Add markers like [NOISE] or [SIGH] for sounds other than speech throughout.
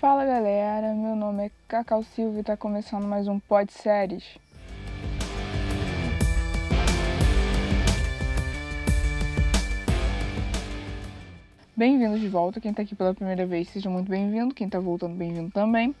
Fala galera, meu nome é Cacau Silva e está começando mais um Pod Séries. Bem-vindos de volta, quem está aqui pela primeira vez seja muito bem-vindo, quem está voltando bem-vindo também.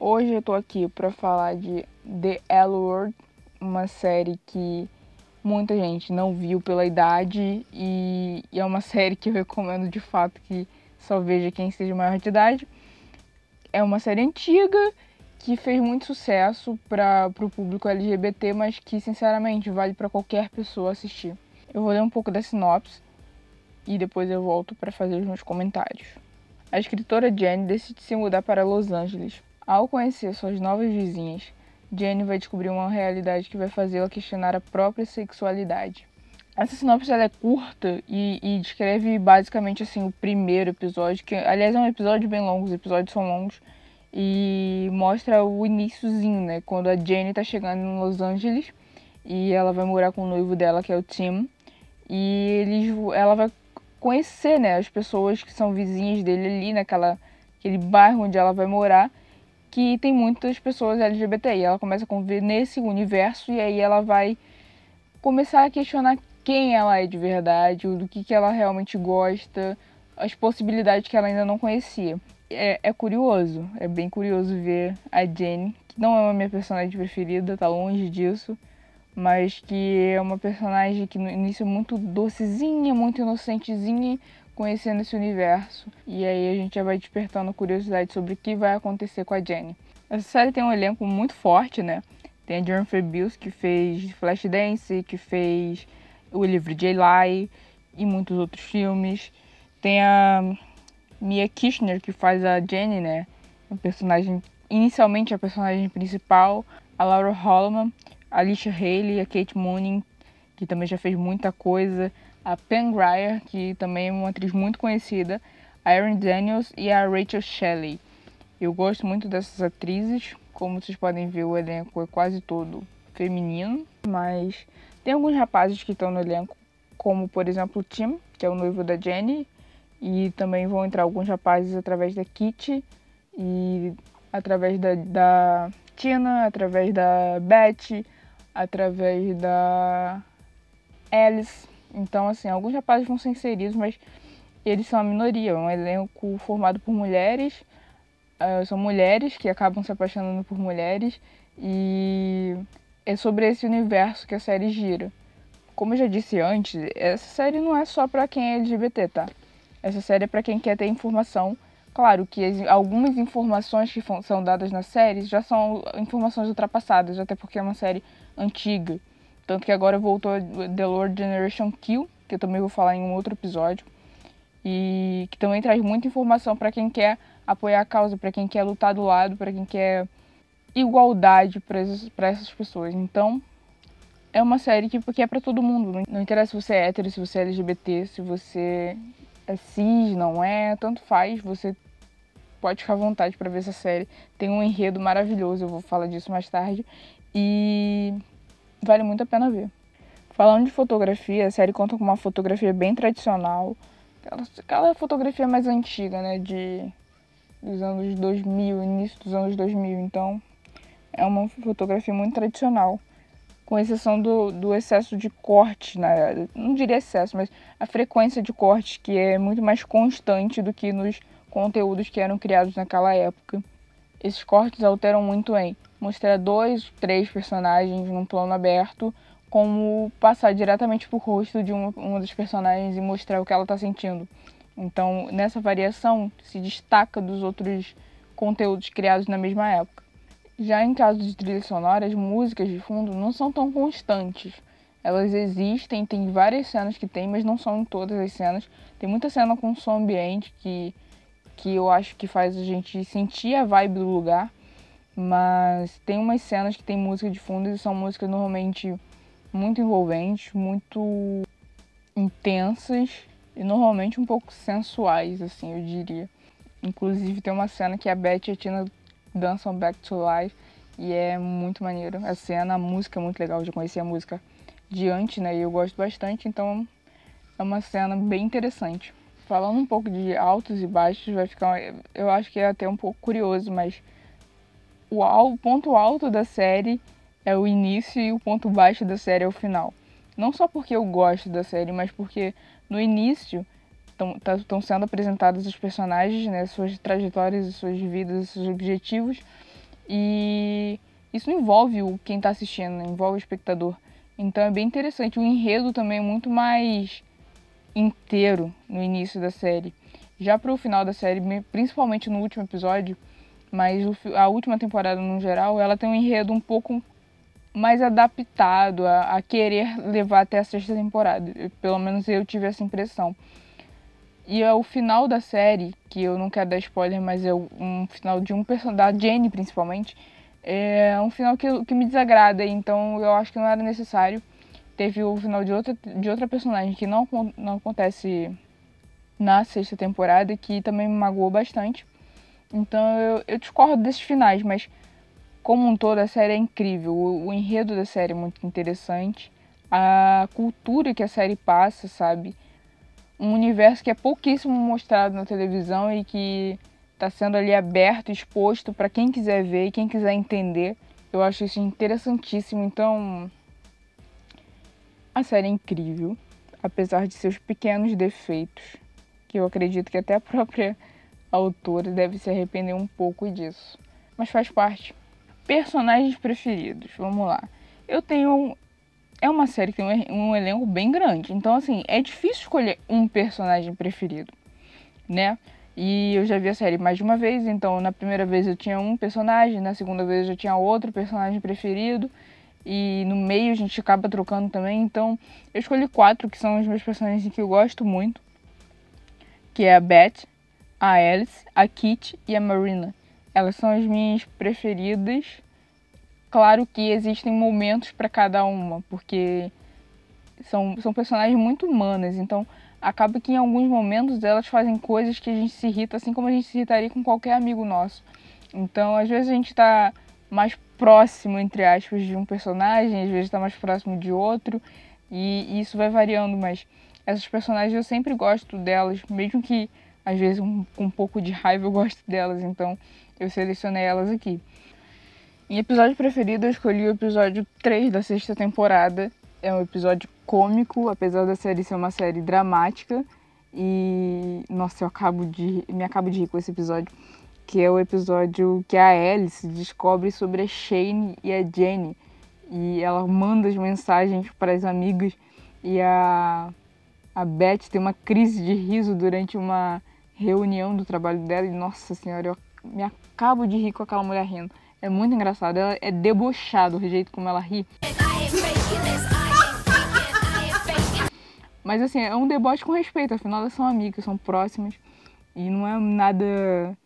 Hoje eu tô aqui para falar de The L uma série que muita gente não viu pela idade e, e, é uma [LAUGHS] série que eu recomendo de fato que só veja quem esteja maior de idade. É uma série antiga que fez muito sucesso para o público LGBT, mas que sinceramente vale para qualquer pessoa assistir. Eu vou ler um pouco da sinopse e depois eu volto para fazer os meus comentários. A escritora Jenny decide se mudar para Los Angeles ao conhecer suas novas vizinhas, Jenny vai descobrir uma realidade que vai fazê-la questionar a própria sexualidade. Essa sinopse ela é curta e, e, descreve basicamente assim o primeiro episódio, que aliás é um episódio bem longo, os episódios são longos, e mostra o iníciozinho, né? Quando a Jenny tá chegando em Los Angeles e ela vai morar com o noivo dela, que é o Tim, e eles, ela vai conhecer, né, as pessoas que são vizinhas dele ali naquela aquele bairro onde ela vai morar que tem muitas pessoas LGBTI. Ela começa a conviver nesse universo e aí ela vai começar a questionar quem ela é de verdade, do que, que ela realmente gosta, as possibilidades que ela ainda não conhecia. É, é curioso, é bem curioso ver a Jenny, que não é a minha personagem preferida, tá longe disso, mas que é uma personagem que no início é muito docezinha, muito inocentezinha, conhecendo esse universo. E aí a gente já vai despertando curiosidade sobre o que vai acontecer com a Jenny. Essa série tem um elenco muito forte, né? Tem a Jennifer Bills, que fez Flashdance, que fez O Livro de Eli e muitos outros filmes. Tem a Mia Kirchner, que faz a Jenny, né? A personagem, inicialmente a personagem principal. A Laura Holloman, a Alicia Haley, a Kate Mooney, que também já fez muita coisa a Pam Grier, que também é uma atriz muito conhecida, a Erin Daniels e a Rachel Shelley. Eu gosto muito dessas atrizes, como vocês podem ver, o elenco é quase todo feminino, mas tem alguns rapazes que estão no elenco, como por exemplo o Tim, que é o noivo da Jenny, e também vão entrar alguns rapazes através da Kitty e através da, da Tina, através da Beth, através da Alice então, assim, alguns rapazes vão ser inseridos, mas eles são a minoria. É um elenco formado por mulheres, uh, são mulheres que acabam se apaixonando por mulheres, e é sobre esse universo que a série gira. Como eu já disse antes, essa série não é só para quem é LGBT, tá? Essa série é para quem quer ter informação. Claro que as, algumas informações que são dadas na série já são informações ultrapassadas, até porque é uma série antiga. Tanto que agora voltou The Lord Generation Kill, que eu também vou falar em um outro episódio. E que também traz muita informação para quem quer apoiar a causa, para quem quer lutar do lado, para quem quer igualdade para essas, pessoas. Então, é uma série que, que é para todo mundo. Não interessa se você é hétero, se você é LGBT, se você é cis, não é, tanto faz. Você pode ficar à vontade para ver essa série. Tem um enredo maravilhoso, eu vou falar disso mais tarde. E vale muito a pena ver. Falando de fotografia, a série conta com uma fotografia bem tradicional, aquela, aquela fotografia mais antiga, né, de dos anos 2000, início dos anos 2000, então é uma fotografia muito tradicional, com exceção do, do excesso de corte, né? não diria excesso, mas a frequência de corte que é muito mais constante do que nos conteúdos que eram criados naquela época. Esses cortes alteram muito em mostrar dois, três personagens num plano aberto, como passar diretamente pro rosto de uma, uma das personagens e mostrar o que ela está sentindo. Então, nessa variação, se destaca dos outros conteúdos criados na mesma época. Já em caso de trilha sonora, as músicas de fundo não são tão constantes. Elas existem, tem várias cenas que tem, mas não são em todas as cenas. Tem muita cena com som ambiente que, que eu acho que faz a gente sentir a vibe do lugar. Mas tem umas cenas que tem música de fundo e são músicas normalmente muito envolventes, muito intensas e normalmente um pouco sensuais, assim, eu diria. Inclusive tem uma cena que a Beth e a Tina dançam Back to Life e é muito maneiro. A cena, a música é muito legal, eu já conheci a música de antes, né? E eu gosto bastante, então é uma cena bem interessante. falando um pouco de altos e baixos, vai ficar. Eu acho que é até um pouco curioso, mas o, o ponto alto da série é o início e o ponto baixo da série é o final. Não só porque eu gosto da série, mas porque no início estão tá, sendo apresentados os personagens, né, suas trajetórias, suas vidas, seus objetivos. E isso envolve o quem está assistindo, né, envolve o espectador. Então é bem interessante. O enredo também é muito mais inteiro no início da série. Já para o final da série, principalmente no último episódio, mas a última temporada no geral, ela tem um enredo um pouco mais adaptado a, a querer levar até a sexta temporada. Pelo menos eu tive essa impressão. E é o final da série, que eu não quero dar spoiler, mas é um final de um personagem, da Jenny principalmente, é um final que, que me desagrada, então eu acho que não era necessário. Teve o final de outra, de outra personagem que não, não acontece na sexta temporada, que também me magoou bastante. Então eu, eu discordo desses finais, mas como um todo a série é incrível. O, o enredo da série é muito interessante. A cultura que a série passa, sabe? Um universo que é pouquíssimo mostrado na televisão e que está sendo ali aberto, exposto para quem quiser ver e quem quiser entender. Eu acho isso interessantíssimo. Então, a série é incrível, apesar de seus pequenos defeitos, que eu acredito que até a própria autora deve se arrepender um pouco disso. Mas faz parte. Personagens preferidos, vamos lá. Eu tenho. É uma série que tem um elenco bem grande, então, assim, é difícil escolher um personagem preferido, né? E eu já vi a série mais de uma vez, então na primeira vez eu tinha um personagem, na segunda vez eu tinha outro personagem preferido, e no meio a gente acaba trocando também. Então eu escolhi quatro que são os meus personagens que eu gosto muito, que é a Beth, a Alice, a Kit e a Marina. Elas são as minhas preferidas. Claro que existem momentos para cada uma, porque são, são personagens muito humanas, então acaba que em alguns momentos elas fazem coisas que a gente se irrita, assim como a gente se irritaria com qualquer amigo nosso. Então, às vezes a gente está mais próximo, entre aspas, de um personagem, às vezes está mais próximo de outro, e, e, isso vai variando, mas essas personagens eu sempre gosto delas, mesmo que às vezes um, com um pouco de raiva eu gosto delas, então eu selecionei elas aqui. Em episódio preferido, eu escolhi o episódio 3 da sexta temporada, é um episódio cômico, apesar da série ser uma série dramática. E nossa, eu acabo de me acabo de rir com esse episódio, que é o episódio que a Alice descobre sobre a Shane e a Jenny. E ela manda as mensagens para as amigas e a a Beth tem uma crise de riso durante uma reunião do trabalho dela e nossa senhora, eu me acabo de rir com aquela mulher rindo. É muito engraçado, ela é debochada o jeito como ela ri. Mas assim, é um deboche com respeito, afinal elas são amigas, são próximas. E não é nada.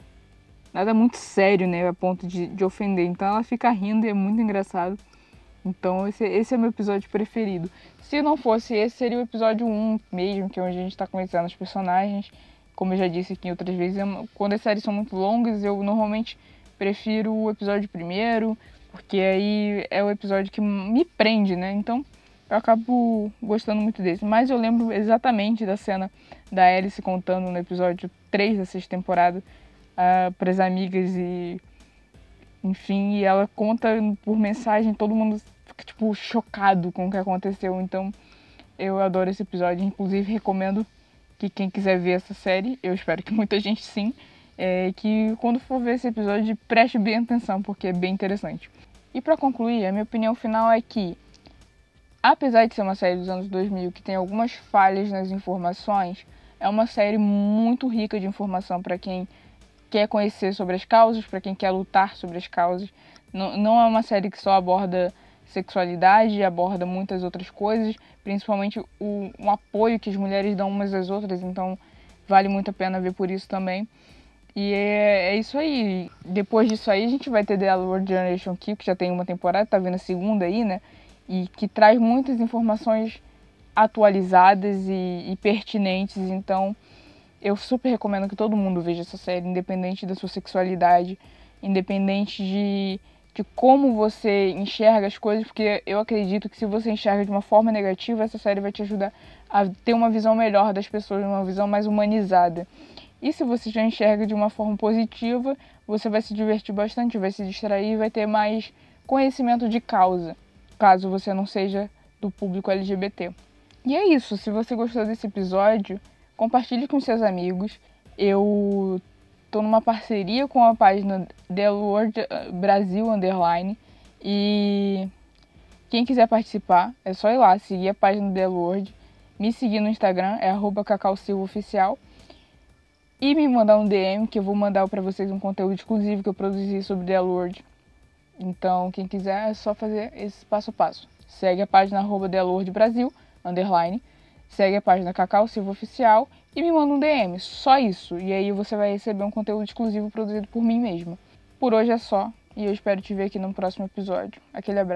Nada muito sério, né? A ponto de, de ofender. Então ela fica rindo e é muito engraçado. Então esse, esse é meu episódio preferido. Se não fosse esse, seria o episódio 1 mesmo, que é onde a gente está conhecendo os personagens. Como eu já disse aqui outras vezes, quando as séries são muito longas, eu normalmente prefiro o episódio primeiro, porque aí é o episódio que me prende, né? Então eu acabo gostando muito desse. Mas eu lembro exatamente da cena da Alice contando no episódio 3 da sexta temporada uh, ah, para as amigas e. Enfim, e ela conta por mensagem, todo mundo fica, tipo, chocado com o que aconteceu. Então, eu adoro esse episódio. Inclusive, recomendo que quem quiser ver essa série, eu espero que [LAUGHS] muita gente sim, é, que quando for ver esse episódio, preste bem atenção, porque é bem interessante. E para concluir, a minha opinião final é que apesar de ser uma série dos anos 2000 que tem algumas falhas nas informações, é uma série muito rica de informação para quem quer conhecer sobre as causas, para quem quer lutar sobre as causas. Não, não é uma série que só aborda sexualidade, aborda muitas outras coisas, principalmente o, o apoio que as mulheres dão umas às outras, então vale muito a pena ver por isso também. E é, é, isso aí. Depois disso aí, a gente vai ter The World Generation Q, que já tem uma temporada, tá vendo a segunda aí, né? e que traz muitas informações atualizadas e, e, pertinentes. Então, eu super recomendo que todo mundo veja essa série, independente da sua sexualidade, independente de, de como você enxerga as coisas, porque eu acredito que se você enxerga de uma forma negativa, essa série vai te ajudar a ter uma visão melhor das pessoas, uma visão mais humanizada. E se você já enxerga de uma forma positiva, você vai se divertir bastante, vai se distrair vai ter mais conhecimento de causa, caso você não seja do público LGBT. E é isso, se você gostou desse episódio, compartilhe com seus amigos. Eu tô numa parceria com a página The eh, Brasil Underline e quem quiser participar é só ir lá, seguir a página The World, me seguir no Instagram, é arroba Oficial e me mandar um DM que eu vou mandar para vocês um conteúdo exclusivo que eu produzi sobre The Lord. Então, quem quiser é só fazer esse passo a passo. Segue a página arroba The Lord Brasil, underline. Segue a página Cacau Silva Oficial e me manda um DM. Só isso. E aí você vai receber um conteúdo exclusivo produzido por mim mesma. Por hoje é só. E eu espero te ver aqui no próximo episódio. Aquele abraço.